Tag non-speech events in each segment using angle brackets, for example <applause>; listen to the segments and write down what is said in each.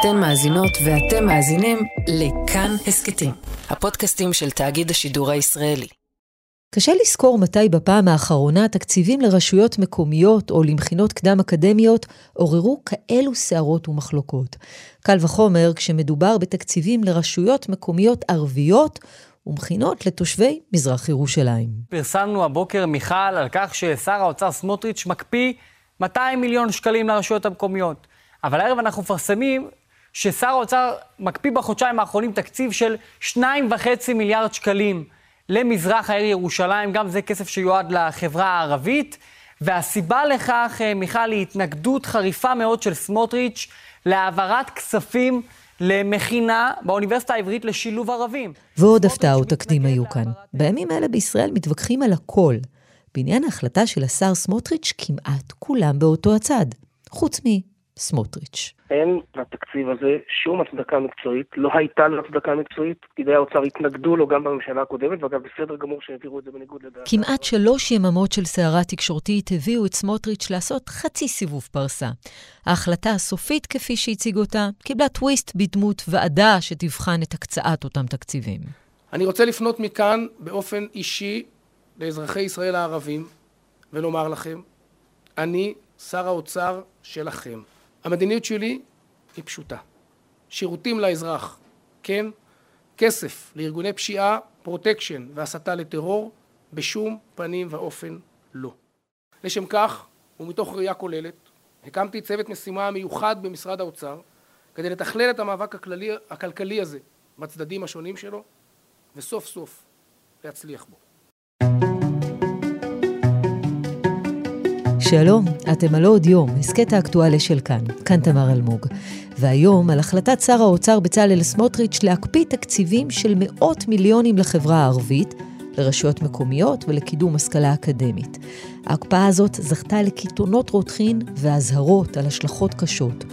אתן מאזינות ואתם מאזינים לכאן הסכתים, הפודקאסטים של תאגיד השידור הישראלי. קשה לזכור מתי בפעם האחרונה תקציבים לרשויות מקומיות או למכינות קדם-אקדמיות עוררו כאלו סערות ומחלוקות. קל וחומר כשמדובר בתקציבים לרשויות מקומיות ערביות ומכינות לתושבי מזרח ירושלים. פרסמנו הבוקר, מיכל, על כך ששר האוצר סמוטריץ' מקפיא 200 מיליון שקלים לרשויות המקומיות. אבל הערב אנחנו מפרסמים ששר האוצר מקפיא בחודשיים האחרונים תקציב של 2.5 מיליארד שקלים למזרח העיר ירושלים, גם זה כסף שיועד לחברה הערבית. והסיבה לכך, אה, מיכל, היא התנגדות חריפה מאוד של סמוטריץ' להעברת כספים למכינה באוניברסיטה העברית לשילוב ערבים. ועוד הפתעות תקדים היו כאן. בימים אלה בישראל מתווכחים על הכל. בעניין ההחלטה של השר סמוטריץ', כמעט כולם באותו הצד. חוץ סמוטריץ'. אין לתקציב הזה שום הצדקה מקצועית, לא הייתה לו הצדקה מקצועית, פקידי האוצר התנגדו לו גם בממשלה הקודמת, ואגב בסדר גמור שהעבירו את זה בניגוד לדעת. כמעט שלוש יממות של סערה תקשורתית הביאו את סמוטריץ' לעשות חצי סיבוב פרסה. ההחלטה הסופית, כפי שהציג אותה, קיבלה טוויסט בדמות ועדה שתבחן את הקצאת אותם תקציבים. אני רוצה לפנות מכאן באופן אישי לאזרחי ישראל הערבים ולומר לכם, אני שר האוצר שלכם. המדיניות שלי היא פשוטה. שירותים לאזרח, כן, כסף לארגוני פשיעה, פרוטקשן והסתה לטרור, בשום פנים ואופן לא. לשם כך, ומתוך ראייה כוללת, הקמתי צוות משימה מיוחד במשרד האוצר כדי לתכלל את המאבק הכללי, הכלכלי הזה בצדדים השונים שלו, וסוף סוף להצליח בו. שלום, אתם על עוד יום, הסכת האקטואליה של כאן, כאן תמר אלמוג. והיום על החלטת שר האוצר בצלאל סמוטריץ' להקפיא תקציבים של מאות מיליונים לחברה הערבית, לרשויות מקומיות ולקידום השכלה אקדמית. ההקפאה הזאת זכתה לקיתונות רותחין ואזהרות על השלכות קשות.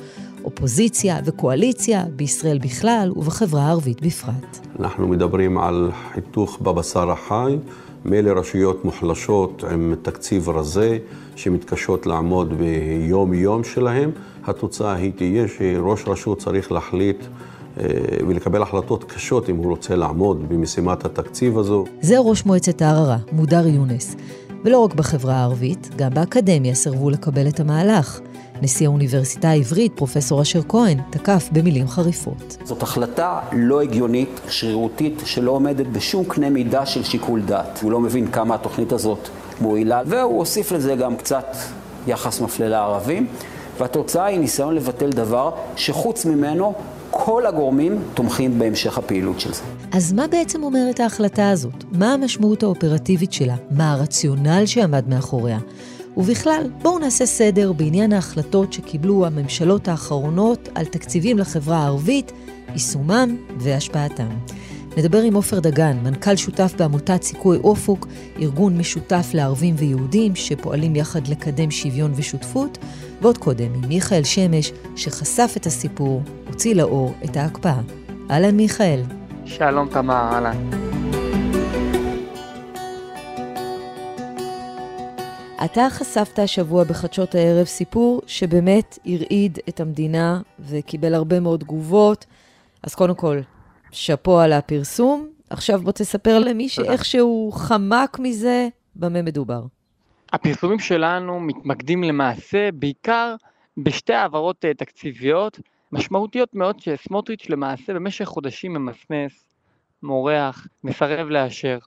אופוזיציה וקואליציה בישראל בכלל ובחברה הערבית בפרט. אנחנו מדברים על חיתוך בבשר החי. מילא רשויות מוחלשות עם תקציב רזה, שמתקשות לעמוד ביום-יום שלהם, התוצאה היא תהיה שראש רשות צריך להחליט אה, ולקבל החלטות קשות אם הוא רוצה לעמוד במשימת התקציב הזו. זה ראש מועצת הערערה, מודר יונס. ולא רק בחברה הערבית, גם באקדמיה סירבו לקבל את המהלך. נשיא האוניברסיטה העברית, פרופסור אשר כהן, תקף במילים חריפות. זאת החלטה לא הגיונית, שרירותית, שלא עומדת בשום קנה מידה של שיקול דעת. הוא לא מבין כמה התוכנית הזאת מועילה, והוא הוסיף לזה גם קצת יחס מפלה לערבים, והתוצאה היא ניסיון לבטל דבר שחוץ ממנו כל הגורמים תומכים בהמשך הפעילות של זה. אז מה בעצם אומרת ההחלטה הזאת? מה המשמעות האופרטיבית שלה? מה הרציונל שעמד מאחוריה? ובכלל, בואו נעשה סדר בעניין ההחלטות שקיבלו הממשלות האחרונות על תקציבים לחברה הערבית, יישומם והשפעתם. נדבר עם עופר דגן, מנכ"ל שותף בעמותת סיכוי אופוק, ארגון משותף לערבים ויהודים שפועלים יחד לקדם שוויון ושותפות, ועוד קודם עם מיכאל שמש, שחשף את הסיפור, הוציא לאור את ההקפאה. אהלן מיכאל. שלום תמר, אהלן. אתה חשפת השבוע בחדשות הערב סיפור שבאמת הרעיד את המדינה וקיבל הרבה מאוד תגובות. אז קודם כל, שאפו על הפרסום. עכשיו בוא תספר למי שאיכשהו חמק מזה, במה מדובר. הפרסומים שלנו מתמקדים למעשה בעיקר בשתי העברות אה, תקציביות משמעותיות מאוד שסמוטריץ' למעשה במשך חודשים ממסמס, מורח, מסרב לאשר.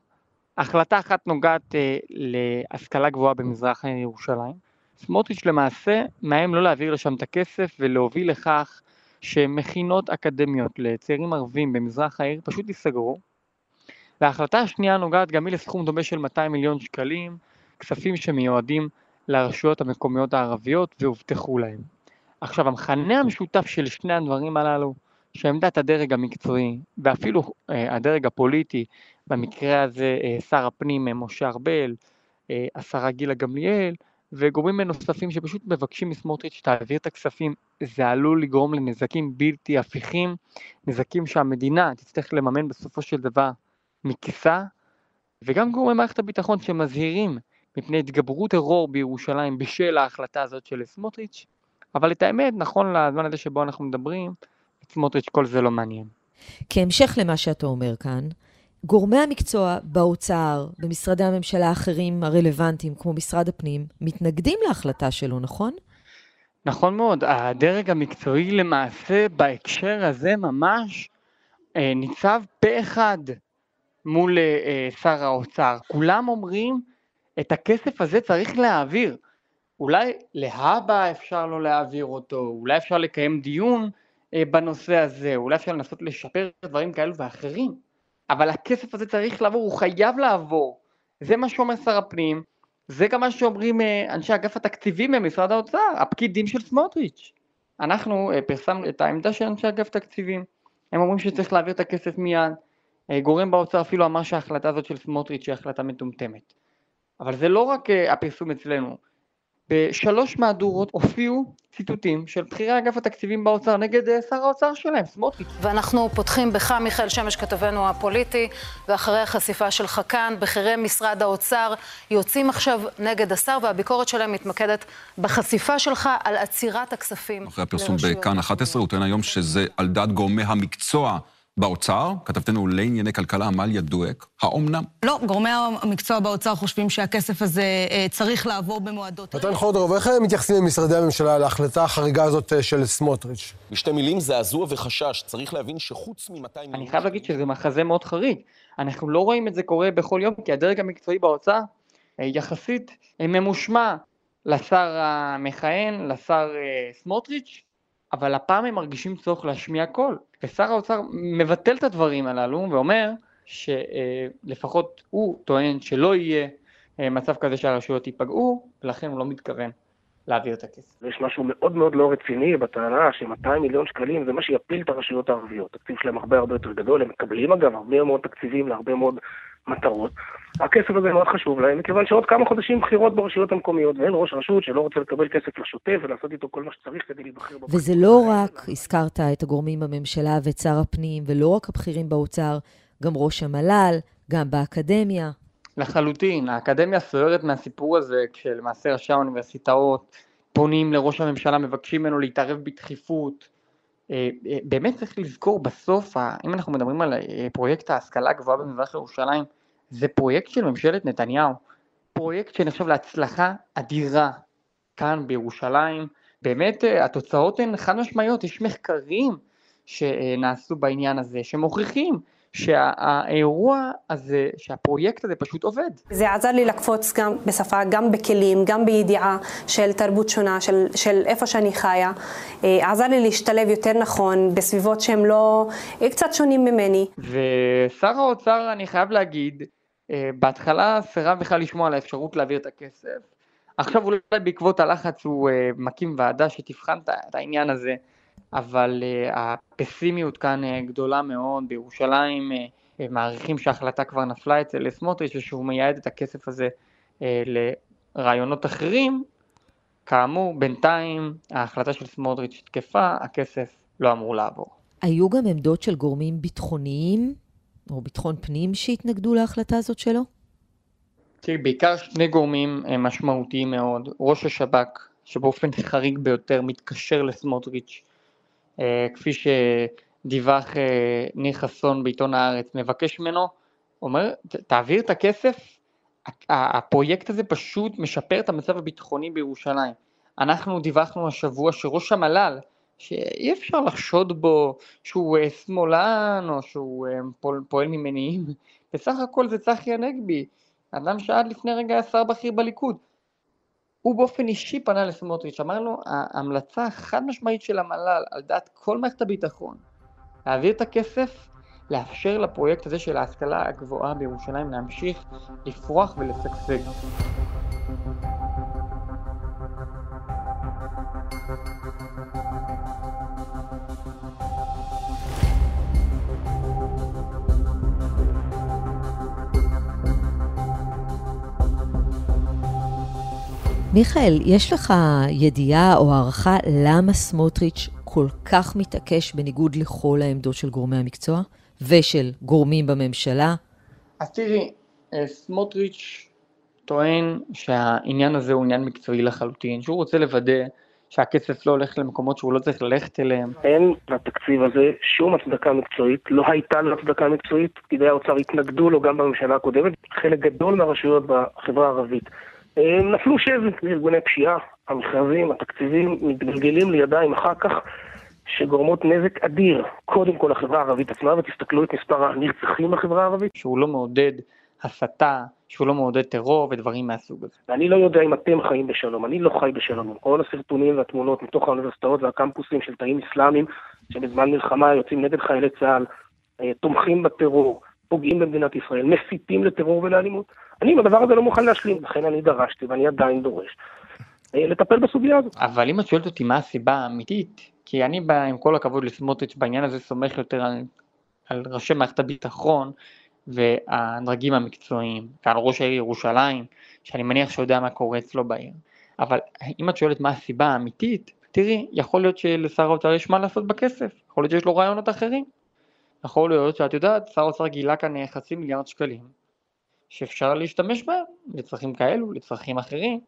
החלטה אחת נוגעת אה, להשכלה גבוהה במזרח ירושלים. סמוטריץ' למעשה מאיים לא להעביר לשם את הכסף ולהוביל לכך שמכינות אקדמיות לצעירים ערבים במזרח העיר פשוט ייסגרו. וההחלטה השנייה נוגעת גם היא לסכום דומה של 200 מיליון שקלים, כספים שמיועדים לרשויות המקומיות הערביות והובטחו להם. עכשיו המכנה המשותף של שני הדברים הללו, שעמדת הדרג המקצועי ואפילו אה, הדרג הפוליטי במקרה הזה אה, שר הפנים אה, משה ארבל, אה, השרה גילה גמליאל, וגורמים נוספים שפשוט מבקשים מסמוטריץ' תעביר את הכספים, זה עלול לגרום לנזקים בלתי הפיכים, נזקים שהמדינה תצטרך לממן בסופו של דבר מכיסה, וגם גורמי מערכת הביטחון שמזהירים מפני התגברות טרור בירושלים בשל ההחלטה הזאת של סמוטריץ', אבל את האמת, נכון לזמן הזה שבו אנחנו מדברים, סמוטריץ' כל זה לא מעניין. כהמשך למה שאתה אומר כאן, גורמי המקצוע באוצר, במשרדי הממשלה האחרים הרלוונטיים, כמו משרד הפנים, מתנגדים להחלטה שלו, נכון? נכון מאוד, הדרג המקצועי למעשה בהקשר הזה ממש אה, ניצב פה אחד מול אה, שר האוצר. כולם אומרים, את הכסף הזה צריך להעביר. אולי להבא אפשר לא להעביר אותו, אולי אפשר לקיים דיון אה, בנושא הזה, אולי אפשר לנסות לשפר דברים כאלו ואחרים, אבל הכסף הזה צריך לעבור, הוא חייב לעבור. זה מה שאומר שר הפנים, זה גם מה שאומרים אה, אנשי אגף התקציבים במשרד האוצר, הפקידים של סמוטריץ'. אנחנו אה, פרסמנו את העמדה של אנשי אגף תקציבים, הם אומרים שצריך להעביר את הכסף מיד, גורם באוצר אפילו אמר שההחלטה הזאת של סמוטריץ' היא החלטה מטומטמת. אבל זה לא רק הפרסום אצלנו, בשלוש מהדורות הופיעו ציטוטים של בכירי אגף התקציבים באוצר נגד אה, שר האוצר שלהם, סמוטריץ'. ואנחנו פותחים בך, מיכאל שמש, כתבנו הפוליטי, ואחרי החשיפה שלך כאן, בכירי משרד האוצר יוצאים עכשיו נגד השר, והביקורת שלהם מתמקדת בחשיפה שלך על עצירת הכספים. אחרי הפרסום בכאן 11, הוא טוען היום שזה על דעת גורמי המקצוע. באוצר, כתבתנו לענייני כלכלה עמליה דואק, האומנם? לא, גורמי המקצוע באוצר חושבים שהכסף הזה אה, צריך לעבור במועדות. מתן חודרוב, איך מתייחסים למשרדי הממשלה להחלטה החריגה הזאת אה, של סמוטריץ'? בשתי מילים, זעזוע וחשש. צריך להבין שחוץ מ-200 מיליון... אני חייב להגיד שזה מחזה מאוד חריג. אנחנו לא רואים את זה קורה בכל יום, כי הדרג המקצועי באוצר אה, יחסית ממושמע לשר המכהן, לשר סמוטריץ', אבל הפעם הם מרגישים צורך להשמיע קול. ושר האוצר מבטל את הדברים הללו ואומר שלפחות הוא טוען שלא יהיה אה, מצב כזה שהרשויות ייפגעו, ולכן הוא לא מתכוון להעביר את הכסף. יש משהו מאוד מאוד לא רציני בטענה ש-200 מיליון שקלים זה מה שיפיל את הרשויות הערביות. התקציב שלהם הרבה הרבה יותר גדול, הם מקבלים אגב הרבה מאוד תקציבים להרבה מאוד מטרות. הכסף הזה מאוד חשוב להם, מכיוון שעוד כמה חודשים בחירות ברשויות המקומיות, ואין ראש רשות שלא רוצה לקבל כסף לשוטף ולעשות איתו כל מה שצריך כדי להיבחר. וזה לא רק, הזכרת את הגורמים בממשלה ואת שר הפנים, ולא רק הבכירים באוצר, גם ראש המל"ל, גם באקדמיה. לחלוטין, האקדמיה סוערת מהסיפור הזה, כשלמעשה ראשי האוניברסיטאות פונים לראש הממשלה, מבקשים ממנו להתערב בדחיפות. אה, אה, באמת צריך לזכור בסוף, אם אנחנו מדברים על אה, פרויקט ההשכלה הגבוהה במזרח ירושלים, זה פרויקט של ממשלת נתניהו, פרויקט שנחשב להצלחה אדירה כאן בירושלים, באמת התוצאות הן חד משמעיות, יש מחקרים שנעשו בעניין הזה שמוכיחים שהאירוע הזה, שהפרויקט הזה פשוט עובד. זה עזר לי לקפוץ גם בשפה, גם בכלים, גם בידיעה של תרבות שונה, של, של איפה שאני חיה. אה, עזר לי להשתלב יותר נכון בסביבות שהם לא, אה, קצת שונים ממני. ושר האוצר, אני חייב להגיד, אה, בהתחלה סירב בכלל לשמוע על האפשרות להעביר את הכסף. עכשיו אולי בעקבות הלחץ הוא מקים ועדה שתבחן את העניין הזה. אבל uh, הפסימיות כאן גדולה מאוד, בירושלים מעריכים שההחלטה כבר נפלה אצל סמוטריץ' ושהוא מייעד את הכסף הזה לרעיונות אחרים, כאמור בינתיים ההחלטה של סמוטריץ' תקפה, הכסף לא אמור לעבור. היו גם עמדות של גורמים ביטחוניים או ביטחון פנים שהתנגדו להחלטה הזאת שלו? תראי, בעיקר שני גורמים משמעותיים מאוד, ראש השב"כ, שבאופן חריג ביותר מתקשר לסמוטריץ' אה, כפי שדיווח אה, ניר חסון בעיתון הארץ, מבקש ממנו, אומר, תעביר את הכסף, הפרויקט הזה פשוט משפר את המצב הביטחוני בירושלים. אנחנו דיווחנו השבוע שראש המל"ל, שאי אפשר לחשוד בו שהוא אה, שמאלן או שהוא פועל ממניעים, <laughs> בסך הכל זה צחי הנגבי, אדם שעד לפני רגע היה שר בכיר בליכוד. הוא באופן אישי פנה לסמוטריץ', אמר לו, ההמלצה החד משמעית של המל"ל על דעת כל מערכת הביטחון, להעביר את הכסף, לאפשר לפרויקט הזה של ההשכלה הגבוהה בירושלים להמשיך לפרוח ולשגשג. מיכאל, יש לך ידיעה או הערכה למה סמוטריץ' כל כך מתעקש בניגוד לכל העמדות של גורמי המקצוע ושל גורמים בממשלה? אז תראי, אה, סמוטריץ' טוען שהעניין הזה הוא עניין מקצועי לחלוטין, שהוא רוצה לוודא שהכסף לא הולך למקומות שהוא לא צריך ללכת אליהם. אין לתקציב הזה שום הצדקה מקצועית, לא הייתה לו הצדקה מקצועית, פקידי האוצר התנגדו לו גם בממשלה הקודמת, חלק גדול מהרשויות בחברה הערבית. נפלו שבי לארגוני פשיעה, המכרזים, התקציבים מתגלגלים לידיים אחר כך שגורמות נזק אדיר, קודם כל לחברה הערבית עצמה, ותסתכלו את מספר הנרצחים בחברה הערבית. שהוא לא מעודד הסתה, שהוא לא מעודד טרור ודברים מהסוג הזה. ואני לא יודע אם אתם חיים בשלום, אני לא חי בשלום. כל הסרטונים והתמונות מתוך האוניברסיטאות והקמפוסים של תאים אסלאמיים, שבזמן מלחמה יוצאים נגד חיילי צה"ל, אה, תומכים בטרור, פוגעים במדינת ישראל, מסיתים לטרור ולאלימות. אני עם הדבר הזה לא מוכן להשלים, לכן אני דרשתי ואני עדיין דורש אה, לטפל בסוגיה הזאת. אבל אם את שואלת אותי מה הסיבה האמיתית, כי אני, עם כל הכבוד לסמוטריץ' בעניין הזה, סומך יותר על, על ראשי מערכת הביטחון והדרגים המקצועיים, ועל ראש העיר ירושלים, שאני מניח שיודע מה קורה אצלו בעיר. אבל אם את שואלת מה הסיבה האמיתית, תראי, יכול להיות שלשר האוצר יש מה לעשות בכסף, יכול להיות שיש לו רעיונות אחרים. יכול להיות שאת יודעת, שר האוצר גילה כאן חצי מיליארד שקלים, שאפשר להשתמש בהם לצרכים כאלו, לצרכים אחרים.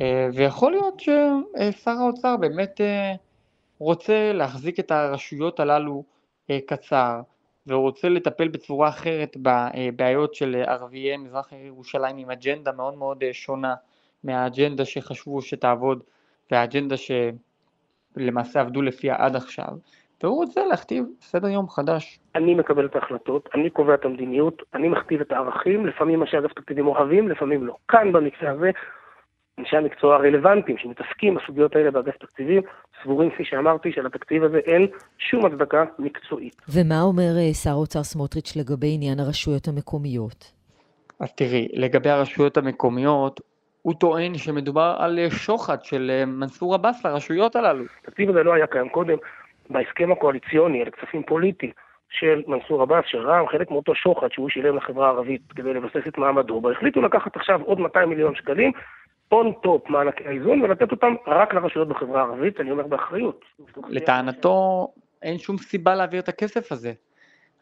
אה, ויכול להיות ששר האוצר באמת אה, רוצה להחזיק את הרשויות הללו אה, קצר, ורוצה לטפל בצורה אחרת בבעיות של ערביי מזרח ירושלים עם אג'נדה מאוד מאוד שונה מהאג'נדה שחשבו שתעבוד והאג'נדה שלמעשה עבדו לפיה עד עכשיו. והוא רוצה להכתיב סדר יום חדש. אני מקבל את ההחלטות, אני קובע את המדיניות, אני מכתיב את הערכים, לפעמים מה שאגף תקציבים אוהבים, לפעמים לא. כאן במקרה הזה, אנשי המקצוע הרלוונטיים שמתעסקים בסוגיות האלה באגף תקציבים, סבורים, כפי שאמרתי, שלתקציב הזה אין שום הצדקה מקצועית. ומה אומר אה, שר האוצר סמוטריץ' לגבי עניין הרשויות המקומיות? אז תראי, לגבי הרשויות המקומיות, הוא טוען שמדובר על שוחד של אה, מנסור עבאס לרשויות הללו. התקציב הזה לא היה קיים קודם, בהסכם הקואליציוני, אלה כספים פוליטיים של מנסור עבאס, של רע"מ, חלק מאותו שוחד שהוא שילם לחברה הערבית כדי לבסס את מעמדו, והחליטו לקחת עכשיו עוד 200 מיליון שקלים, on top מענקי האיזון, ולתת אותם רק לרשויות בחברה הערבית, אני אומר באחריות. לטענתו אין שום סיבה להעביר את הכסף הזה,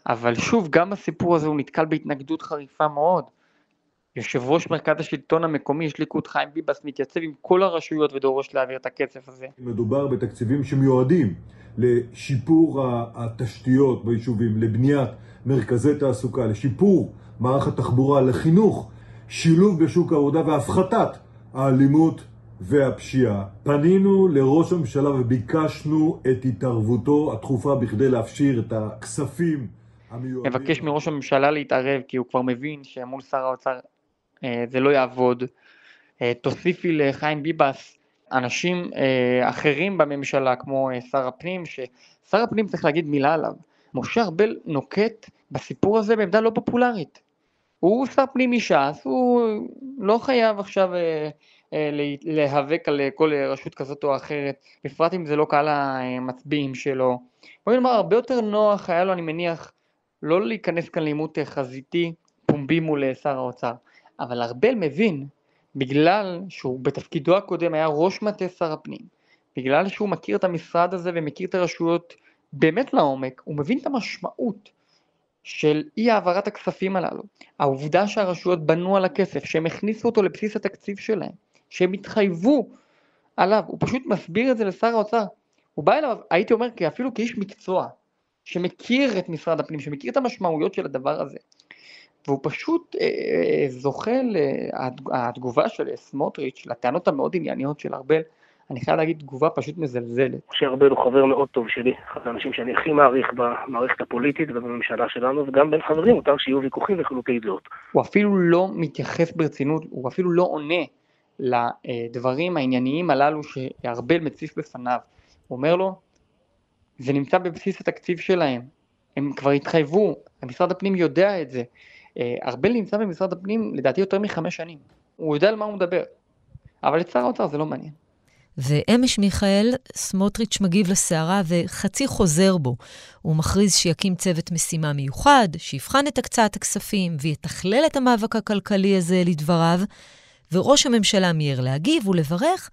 אבל שוב, גם הסיפור הזה הוא נתקל בהתנגדות חריפה מאוד. יושב ראש מרכז השלטון המקומי, יש ליכוד חיים ביבס, מתייצב עם כל הרשויות ודורש להעביר את הכסף הזה. מדובר בתקציבים שמיועדים לשיפור התשתיות ביישובים, לבניית מרכזי תעסוקה, לשיפור מערך התחבורה, לחינוך, שילוב בשוק העבודה והפחתת האלימות והפשיעה. פנינו לראש הממשלה וביקשנו את התערבותו התכופה בכדי להפשיר את הכספים המיועדים. מבקש מראש הממשלה להתערב כי הוא כבר מבין שמול שר האוצר זה לא יעבוד. אה, תוסיפי לחיים ביבס אנשים אה, אחרים בממשלה, כמו אה, שר הפנים, ששר הפנים צריך להגיד מילה עליו. משה ארבל נוקט בסיפור הזה בעמדה לא פופולרית. הוא שר פנים מש"ס, הוא לא חייב עכשיו אה, אה, להיאבק על כל רשות כזאת או אחרת, בפרט אם זה לא קהל המצביעים שלו. בואי נאמר, הרבה יותר נוח היה לו, אני מניח, לא להיכנס כאן לעימות חזיתי פומבי מול שר האוצר. אבל ארבל מבין בגלל שהוא בתפקידו הקודם היה ראש מטה שר הפנים, בגלל שהוא מכיר את המשרד הזה ומכיר את הרשויות באמת לעומק, הוא מבין את המשמעות של אי העברת הכספים הללו, העובדה שהרשויות בנו על הכסף, שהם הכניסו אותו לבסיס התקציב שלהם, שהם התחייבו עליו, הוא פשוט מסביר את זה לשר האוצר, הוא בא אליו, הייתי אומר, אפילו כאיש מקצוע, שמכיר את משרד הפנים, שמכיר את המשמעויות של הדבר הזה, והוא פשוט אה, אה זוכה לתגובה של סמוטריץ' לטענות המאוד ענייניות של ארבל, אני חייב להגיד תגובה פשוט מזלזלת. משה ארבל הוא חבר מאוד טוב שלי, אחד האנשים שאני הכי מעריך במערכת הפוליטית ובממשלה שלנו, וגם בין חברים מותר שיהיו ויכוחים וחילוקי דעות. הוא אפילו לא מתייחס ברצינות, הוא אפילו לא עונה לדברים הענייניים הללו שארבל מציף בפניו. הוא אומר לו, זה נמצא בבסיס התקציב שלהם, הם כבר התחייבו, משרד הפנים יודע את זה. אה, ארבל נמצא במשרד הפנים לדעתי יותר מחמש שנים. הוא יודע על מה הוא מדבר. אבל את שר האוצר זה לא מעניין. ואמש מיכאל, סמוטריץ' מגיב לסערה וחצי חוזר בו. הוא מכריז שיקים צוות משימה מיוחד, שיבחן את הקצאת הכספים ויתכלל את המאבק הכלכלי הזה לדבריו, וראש הממשלה מיהר להגיב ולברך,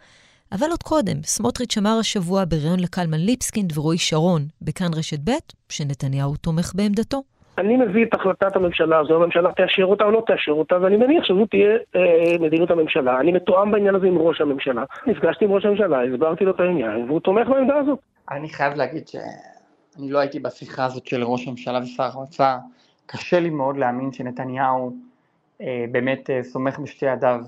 אבל עוד קודם, סמוטריץ' אמר השבוע בריאיון לקלמן ליפסקינד ורועי שרון בכאן רשת ב', שנתניהו תומך בעמדתו. אני מביא את החלטת הממשלה הזו, הממשלה תאשר אותה או לא תאשר אותה, ואני מניח שזו תהיה אה, מדיניות הממשלה. אני מתואם בעניין הזה עם ראש הממשלה. נפגשתי עם ראש הממשלה, הסברתי לו את העניין, והוא תומך בעמדה הזאת. אני חייב להגיד שאני לא הייתי בשיחה הזאת של ראש הממשלה ושר האוצר. קשה לי מאוד להאמין שנתניהו אה, באמת אה, סומך בשתי ידיו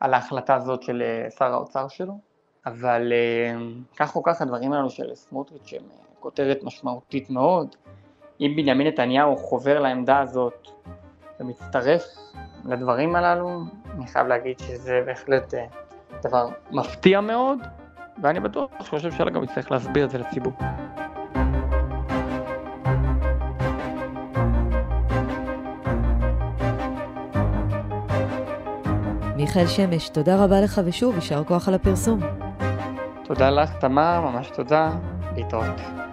על ההחלטה הזאת של אה, שר האוצר שלו, אבל אה, כך או כך הדברים האלו של סמוטריץ' הם אה, כותרת משמעותית מאוד. אם בנימין נתניהו חובר לעמדה הזאת ומצטרף לדברים הללו, אני חייב להגיד שזה בהחלט אה, דבר מפתיע מאוד, ואני בטוח שראש הממשלה גם יצטרך להסביר את זה לציבור. מיכאל שמש, תודה רבה לך ושוב, יישר כוח על הפרסום. תודה לך, תמר, ממש תודה, להתראות.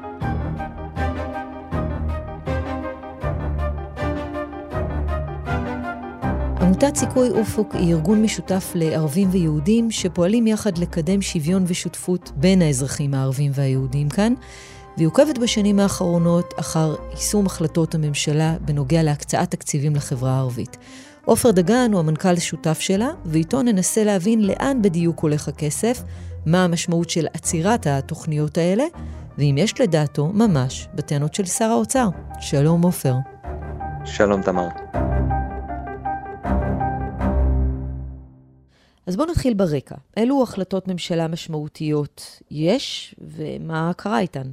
עמותת סיכוי אופוק היא ארגון משותף לערבים ויהודים שפועלים יחד לקדם שוויון ושותפות בין האזרחים הערבים והיהודים כאן, והיא עוקבת בשנים האחרונות אחר יישום החלטות הממשלה בנוגע להקצאת תקציבים לחברה הערבית. עופר דגן הוא המנכ"ל השותף שלה, ואיתו ננסה להבין לאן בדיוק הולך הכסף, מה המשמעות של עצירת התוכניות האלה, ואם יש לדעתו ממש בטענות של שר האוצר. שלום עופר. שלום תמר. אז בואו נתחיל ברקע. אילו החלטות ממשלה משמעותיות יש, ומה קרה איתן?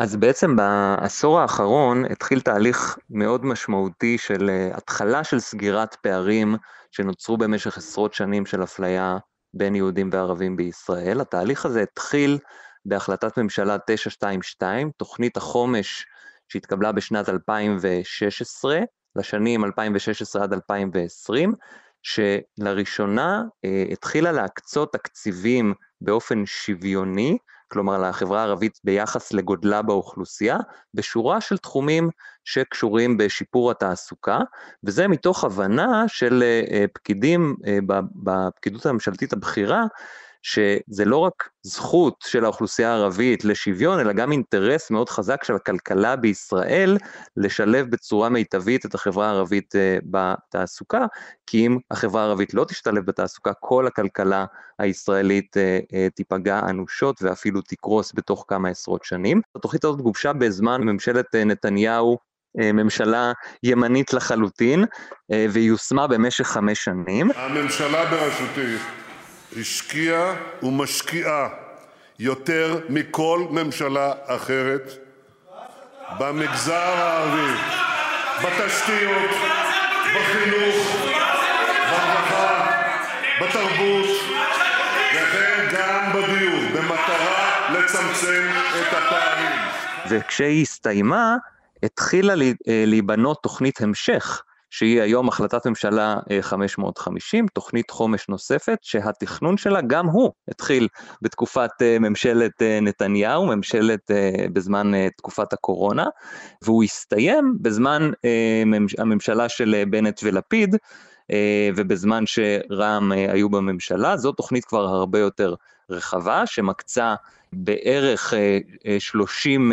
אז בעצם בעשור האחרון התחיל תהליך מאוד משמעותי של התחלה של סגירת פערים שנוצרו במשך עשרות שנים של אפליה בין יהודים וערבים בישראל. התהליך הזה התחיל בהחלטת ממשלה 922, תוכנית החומש שהתקבלה בשנת 2016, לשנים 2016 עד 2020, שלראשונה אה, התחילה להקצות תקציבים באופן שוויוני, כלומר לחברה הערבית ביחס לגודלה באוכלוסייה, בשורה של תחומים שקשורים בשיפור התעסוקה, וזה מתוך הבנה של אה, פקידים אה, בפקידות הממשלתית הבכירה, שזה לא רק זכות של האוכלוסייה הערבית לשוויון, אלא גם אינטרס מאוד חזק של הכלכלה בישראל לשלב בצורה מיטבית את החברה הערבית אה, בתעסוקה, כי אם החברה הערבית לא תשתלב בתעסוקה, כל הכלכלה הישראלית אה, אה, תיפגע אנושות ואפילו תקרוס בתוך כמה עשרות שנים. התוכנית הזאת גובשה בזמן ממשלת נתניהו ממשלה ימנית לחלוטין, ויושמה במשך חמש שנים. הממשלה בראשותי השקיעה ומשקיעה יותר מכל ממשלה אחרת במגזר הערבי, בתשתיות, בחינוך, ברווחה, בתרבות, וכן גם בדיור, במטרה לצמצם את הפערים. וכשהיא הסתיימה, התחילה להיבנות תוכנית המשך. שהיא היום החלטת ממשלה 550, תוכנית חומש נוספת, שהתכנון שלה גם הוא התחיל בתקופת ממשלת נתניהו, ממשלת, בזמן תקופת הקורונה, והוא הסתיים בזמן הממשלה של בנט ולפיד, ובזמן שרע"מ היו בממשלה, זו תוכנית כבר הרבה יותר רחבה, שמקצה בערך 30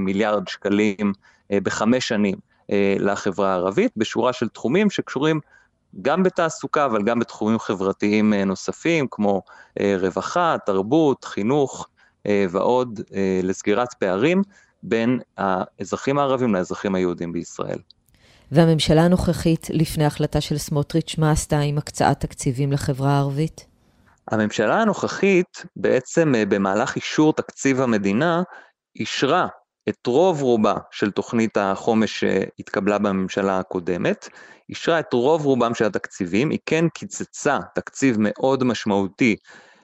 מיליארד שקלים בחמש שנים. לחברה הערבית, בשורה של תחומים שקשורים גם בתעסוקה, אבל גם בתחומים חברתיים נוספים, כמו רווחה, תרבות, חינוך ועוד, לסגירת פערים בין האזרחים הערבים לאזרחים היהודים בישראל. והממשלה הנוכחית, לפני החלטה של סמוטריץ', מה עשתה עם הקצאת תקציבים לחברה הערבית? הממשלה הנוכחית, בעצם במהלך אישור תקציב המדינה, אישרה את רוב רובה של תוכנית החומש שהתקבלה בממשלה הקודמת, אישרה את רוב רובם של התקציבים, היא כן קיצצה תקציב מאוד משמעותי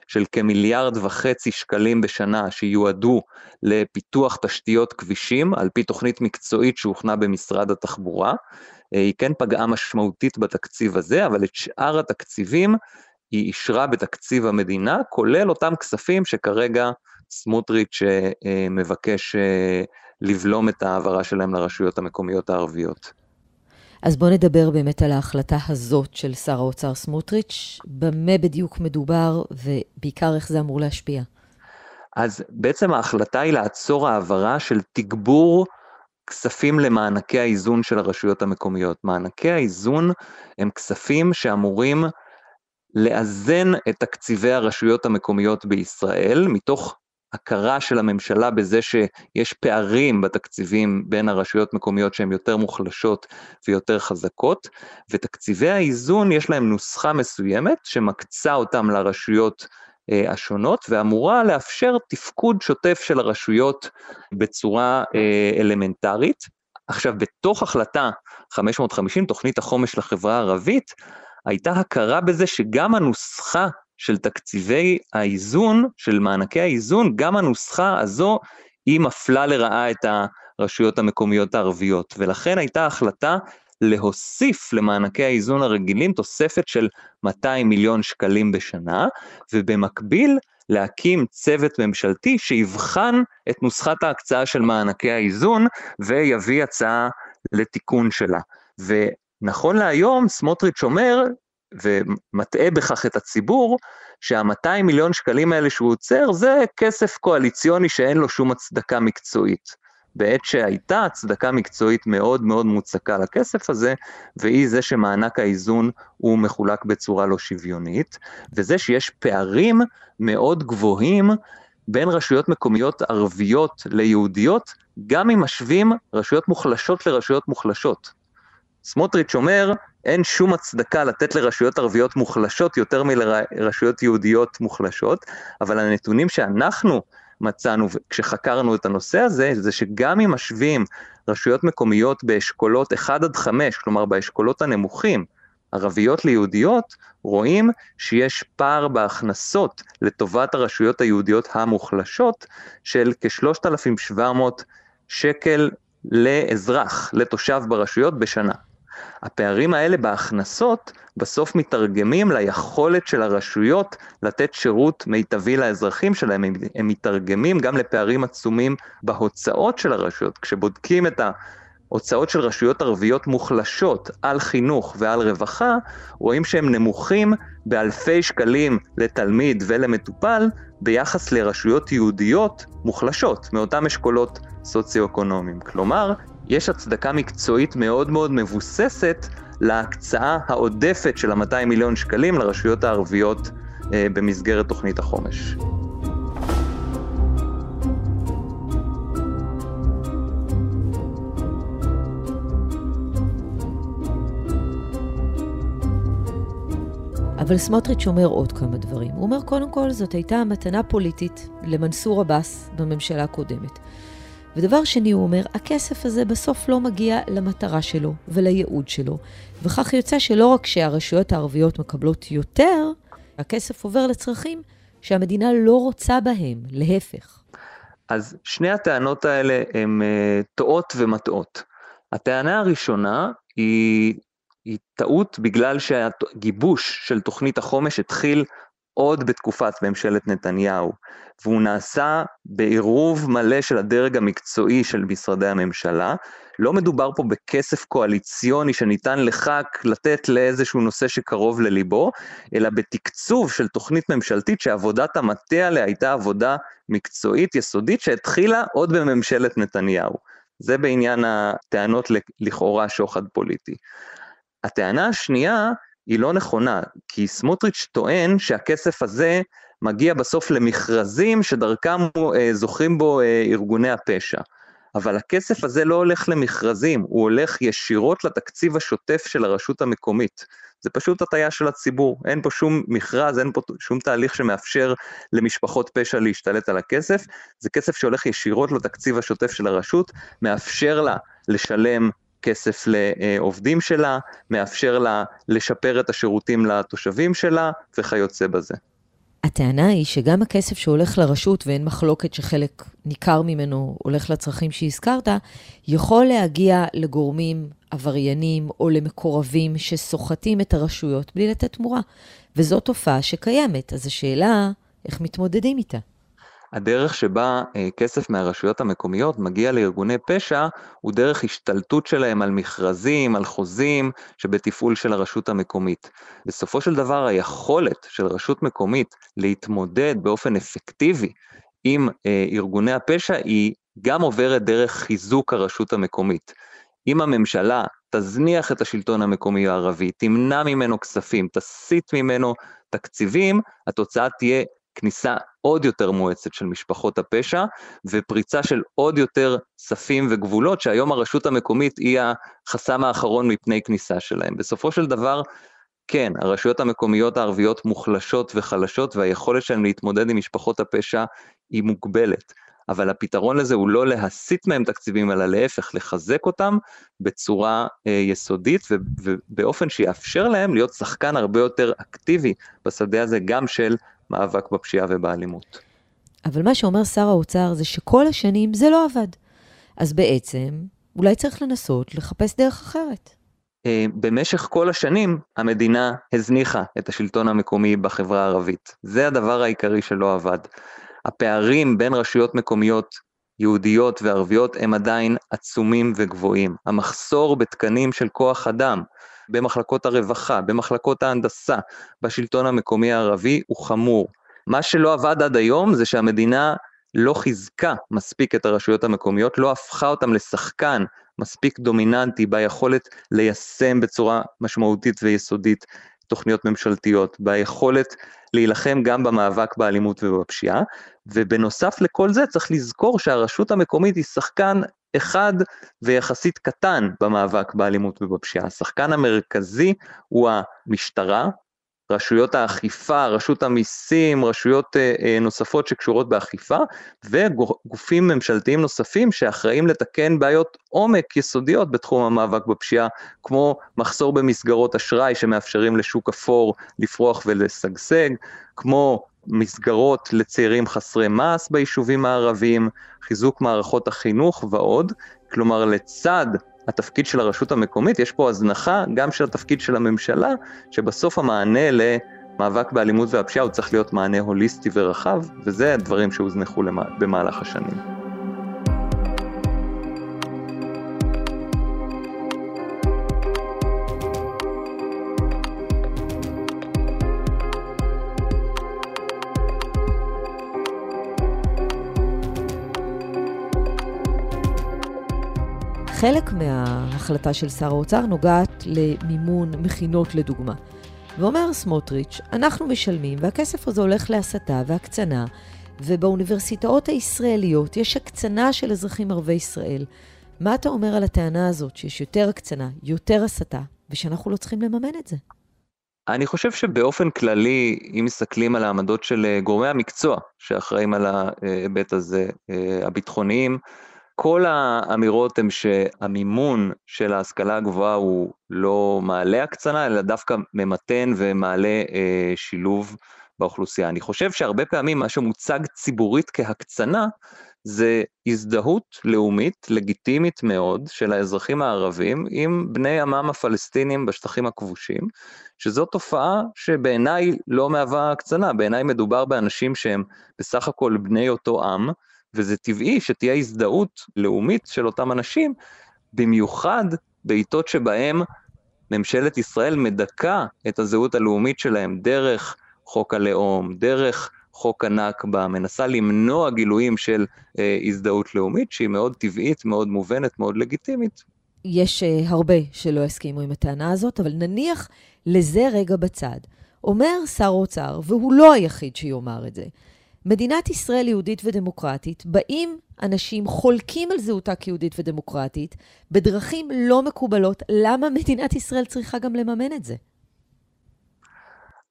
של כמיליארד וחצי שקלים בשנה שיועדו לפיתוח תשתיות כבישים על פי תוכנית מקצועית שהוכנה במשרד התחבורה. היא כן פגעה משמעותית בתקציב הזה, אבל את שאר התקציבים היא אישרה בתקציב המדינה, כולל אותם כספים שכרגע סמוטריץ' מבקש לבלום את ההעברה שלהם לרשויות המקומיות הערביות. אז בואו נדבר באמת על ההחלטה הזאת של שר האוצר סמוטריץ', במה בדיוק מדובר ובעיקר איך זה אמור להשפיע. אז בעצם ההחלטה היא לעצור העברה של תגבור כספים למענקי האיזון של הרשויות המקומיות. מענקי האיזון הם כספים שאמורים לאזן את תקציבי הרשויות המקומיות בישראל, מתוך הכרה של הממשלה בזה שיש פערים בתקציבים בין הרשויות מקומיות שהן יותר מוחלשות ויותר חזקות, ותקציבי האיזון יש להם נוסחה מסוימת שמקצה אותם לרשויות אה, השונות ואמורה לאפשר תפקוד שוטף של הרשויות בצורה אה, אלמנטרית. עכשיו, בתוך החלטה 550, תוכנית החומש לחברה הערבית, הייתה הכרה בזה שגם הנוסחה של תקציבי האיזון, של מענקי האיזון, גם הנוסחה הזו היא מפלה לרעה את הרשויות המקומיות הערביות, ולכן הייתה החלטה להוסיף למענקי האיזון הרגילים תוספת של 200 מיליון שקלים בשנה, ובמקביל להקים צוות ממשלתי שיבחן את נוסחת ההקצאה של מענקי האיזון ויביא הצעה לתיקון שלה. ונכון להיום סמוטריץ' אומר ומטעה בכך את הציבור, שה-200 מיליון שקלים האלה שהוא עוצר זה כסף קואליציוני שאין לו שום הצדקה מקצועית. בעת שהייתה הצדקה מקצועית מאוד מאוד מוצקה לכסף הזה, והיא זה שמענק האיזון הוא מחולק בצורה לא שוויונית, וזה שיש פערים מאוד גבוהים בין רשויות מקומיות ערביות ליהודיות, גם אם משווים רשויות מוחלשות לרשויות מוחלשות. סמוטריץ' אומר, אין שום הצדקה לתת לרשויות ערביות מוחלשות יותר מלרשויות יהודיות מוחלשות, אבל הנתונים שאנחנו מצאנו כשחקרנו את הנושא הזה, זה שגם אם משווים רשויות מקומיות באשכולות 1 עד 5, כלומר באשכולות הנמוכים, ערביות ליהודיות, רואים שיש פער בהכנסות לטובת הרשויות היהודיות המוחלשות של כ-3,700 שקל לאזרח, לתושב ברשויות בשנה. הפערים האלה בהכנסות בסוף מתרגמים ליכולת של הרשויות לתת שירות מיטבי לאזרחים שלהם, הם, מתרגמים גם לפערים עצומים בהוצאות של הרשויות. כשבודקים את ההוצאות של רשויות ערביות מוחלשות על חינוך ועל רווחה, רואים שהם נמוכים באלפי שקלים לתלמיד ולמטופל ביחס לרשויות יהודיות מוחלשות מאותם אשכולות סוציו-אקונומיים. כלומר, יש הצדקה מקצועית מאוד מאוד מבוססת להקצאה העודפת של ה-200 מיליון שקלים לרשויות הערביות אה, במסגרת תוכנית החומש. אבל סמוטריץ' אומר עוד כמה דברים. הוא אומר, קודם כל, זאת הייתה מתנה פוליטית למנסור עבאס בממשלה הקודמת. ודבר שני, הוא אומר, הכסף הזה בסוף לא מגיע למטרה שלו ולייעוד שלו, וכך יוצא שלא רק שהרשויות הערביות מקבלות יותר, הכסף עובר לצרכים שהמדינה לא רוצה בהם, להפך. אז שני הטענות האלה הן uh, טועות ומטעות. הטענה הראשונה היא, היא טעות בגלל שהגיבוש של תוכנית החומש התחיל עוד בתקופת ממשלת נתניהו, והוא נעשה בעירוב מלא של הדרג המקצועי של משרדי הממשלה. לא מדובר פה בכסף קואליציוני שניתן לך לתת לאיזשהו נושא שקרוב לליבו, אלא בתקצוב של תוכנית ממשלתית שעבודת המטה עליה הייתה עבודה מקצועית יסודית שהתחילה עוד בממשלת נתניהו. זה בעניין הטענות לכאורה שוחד פוליטי. הטענה השנייה היא לא נכונה, כי סמוטריץ' טוען שהכסף הזה מגיע בסוף למכרזים שדרכם אה, זוכים בו אה, ארגוני הפשע. אבל הכסף הזה לא הולך למכרזים, הוא הולך ישירות לתקציב השוטף של הרשות המקומית. זה פשוט הטעיה של הציבור, אין פה שום מכרז, אין פה שום תהליך שמאפשר למשפחות פשע להשתלט על הכסף, זה כסף שהולך ישירות לתקציב השוטף של הרשות, מאפשר לה לשלם כסף לעובדים שלה, מאפשר לה לשפר את השירותים לתושבים שלה וכיוצא בזה. הטענה היא שגם הכסף שהולך לרשות, ואין מחלוקת שחלק ניכר ממנו הולך לצרכים שהזכרת, יכול להגיע לגורמים עבריינים או למקורבים שסוחטים את הרשויות בלי לתת תמורה. וזו תופעה שקיימת, אז השאלה, איך מתמודדים איתה? הדרך שבה אה, כסף מהרשויות המקומיות מגיע לארגוני פשע הוא דרך השתלטות שלהם על מכרזים, על חוזים שבתפעול של הרשות המקומית. בסופו של דבר היכולת של רשות מקומית להתמודד באופן אפקטיבי עם אה, ארגוני הפשע היא גם עוברת דרך חיזוק הרשות המקומית. אם הממשלה תזניח את השלטון המקומי הערבי, תמנע ממנו כספים, תסיט ממנו תקציבים, התוצאה תהיה כניסה עוד יותר מואצת של משפחות הפשע, ופריצה של עוד יותר ספים וגבולות, שהיום הרשות המקומית היא החסם האחרון מפני כניסה שלהם. בסופו של דבר, כן, הרשויות המקומיות הערביות מוחלשות וחלשות, והיכולת שלהן להתמודד עם משפחות הפשע היא מוגבלת. אבל הפתרון לזה הוא לא להסיט מהם תקציבים, אלא להפך, לחזק אותם בצורה אה, יסודית ובאופן שיאפשר להם להיות שחקן הרבה יותר אקטיבי בשדה הזה, גם של מאבק בפשיעה ובאלימות. אבל מה שאומר שר האוצר זה שכל השנים זה לא עבד. אז בעצם, אולי צריך לנסות לחפש דרך אחרת. אה, במשך כל השנים המדינה הזניחה את השלטון המקומי בחברה הערבית. זה הדבר העיקרי שלא עבד. הפערים בין רשויות מקומיות יהודיות וערביות הם עדיין עצומים וגבוהים. המחסור בתקנים של כוח אדם במחלקות הרווחה, במחלקות ההנדסה, בשלטון המקומי הערבי הוא חמור. מה שלא עבד עד היום זה שהמדינה לא חיזקה מספיק את הרשויות המקומיות, לא הפכה אותן לשחקן מספיק דומיננטי ביכולת ליישם בצורה משמעותית ויסודית תוכניות ממשלתיות, ביכולת להילחם גם במאבק באלימות ובפשיעה, ובנוסף לכל זה צריך לזכור שהרשות המקומית היא שחקן אחד ויחסית קטן במאבק באלימות ובפשיעה. השחקן המרכזי הוא המשטרה, רשויות האכיפה, רשות המיסים, רשויות אה, אה, נוספות שקשורות באכיפה, וגופים ממשלתיים נוספים שאחראים לתקן בעיות עומק יסודיות בתחום המאבק בפשיעה, כמו מחסור במסגרות אשראי שמאפשרים לשוק אפור לפרוח ולשגשג, כמו מסגרות לצעירים חסרי מעש ביישובים הערביים, חיזוק מערכות החינוך ועוד. כלומר, לצד התפקיד של הרשות המקומית, יש פה הזנחה גם של התפקיד של הממשלה, שבסוף המענה למאבק באלימות והפשיעה הוא צריך להיות מענה הוליסטי ורחב, וזה הדברים שהוזנחו במהלך השנים. חלק מההחלטה של שר האוצר נוגעת למימון מכינות לדוגמה. ואומר סמוטריץ', אנחנו משלמים והכסף הזה הולך להסתה והקצנה, ובאוניברסיטאות הישראליות יש הקצנה של אזרחים ערבי ישראל. מה אתה אומר על הטענה הזאת שיש יותר הקצנה, יותר הסתה, ושאנחנו לא צריכים לממן את זה? אני חושב שבאופן כללי, אם מסתכלים על העמדות של אה, גורמי המקצוע שאחראים על ההיבט הזה, אה, הביטחוניים, כל האמירות הן שהמימון של ההשכלה הגבוהה הוא לא מעלה הקצנה, אלא דווקא ממתן ומעלה אה, שילוב באוכלוסייה. אני חושב שהרבה פעמים מה שמוצג ציבורית כהקצנה, זה הזדהות לאומית לגיטימית מאוד של האזרחים הערבים עם בני עמם הפלסטינים בשטחים הכבושים, שזו תופעה שבעיניי לא מהווה הקצנה, בעיניי מדובר באנשים שהם בסך הכל בני אותו עם, וזה טבעי שתהיה הזדהות לאומית של אותם אנשים, במיוחד בעיתות שבהם ממשלת ישראל מדכא את הזהות הלאומית שלהם דרך חוק הלאום, דרך חוק הנכבה, מנסה למנוע גילויים של אה, הזדהות לאומית, שהיא מאוד טבעית, מאוד מובנת, מאוד לגיטימית. יש אה, הרבה שלא יסכימו עם הטענה הזאת, אבל נניח לזה רגע בצד. אומר שר אוצר, והוא לא היחיד שיאמר את זה, מדינת ישראל יהודית ודמוקרטית, באים אנשים חולקים על זהותה כיהודית ודמוקרטית בדרכים לא מקובלות. למה מדינת ישראל צריכה גם לממן את זה?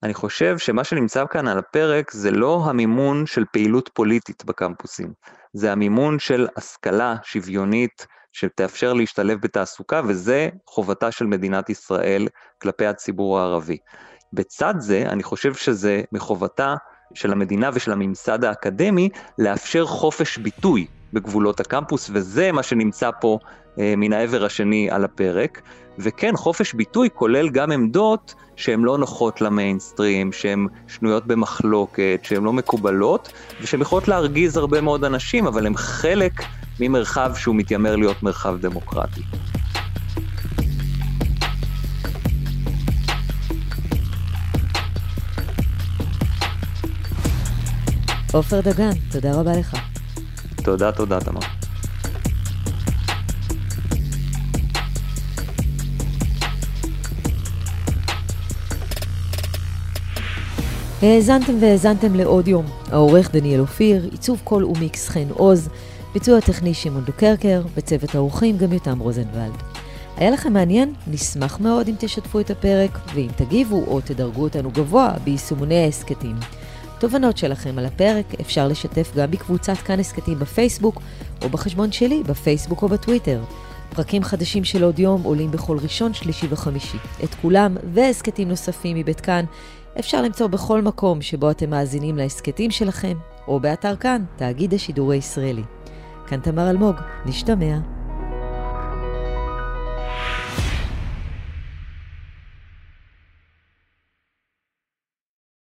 אני חושב שמה שנמצא כאן על הפרק זה לא המימון של פעילות פוליטית בקמפוסים, זה המימון של השכלה שוויונית שתאפשר להשתלב בתעסוקה, וזה חובתה של מדינת ישראל כלפי הציבור הערבי. בצד זה, אני חושב שזה מחובתה של המדינה ושל הממסד האקדמי לאפשר חופש ביטוי בגבולות הקמפוס, וזה מה שנמצא פה אה, מן העבר השני על הפרק. וכן, חופש ביטוי כולל גם עמדות שהן לא נוחות למיינסטרים, שהן שנויות במחלוקת, שהן לא מקובלות, ושהן יכולות להרגיז הרבה מאוד אנשים, אבל הן חלק ממרחב שהוא מתיימר להיות מרחב דמוקרטי. עופר דגן, תודה רבה לך. תודה, תודה, תמר. האזנתם והאזנתם לעוד יום. העורך דניאל אופיר, עיצוב קול ומיקס חן עוז, ביצוע טכני שמעון דוקרקר, בצוות האורחים גם יותם רוזנבלד. היה לכם מעניין? נשמח מאוד אם תשתפו את הפרק, ואם תגיבו או תדרגו אותנו גבוה ביישומוני ההסכתים. תובנות שלכם על הפרק אפשר לשתף גם בקבוצת כאן הסכתים בפייסבוק, או בחשבון שלי בפייסבוק או בטוויטר. פרקים חדשים של עוד יום עולים בכל ראשון, שלישי וחמישי. את כולם והסכתים נוספים מבית כאן אפשר למצוא בכל מקום שבו אתם מאזינים להסכתים שלכם, או באתר כאן, תאגיד השידור הישראלי. כאן תמר אלמוג, נשתמע.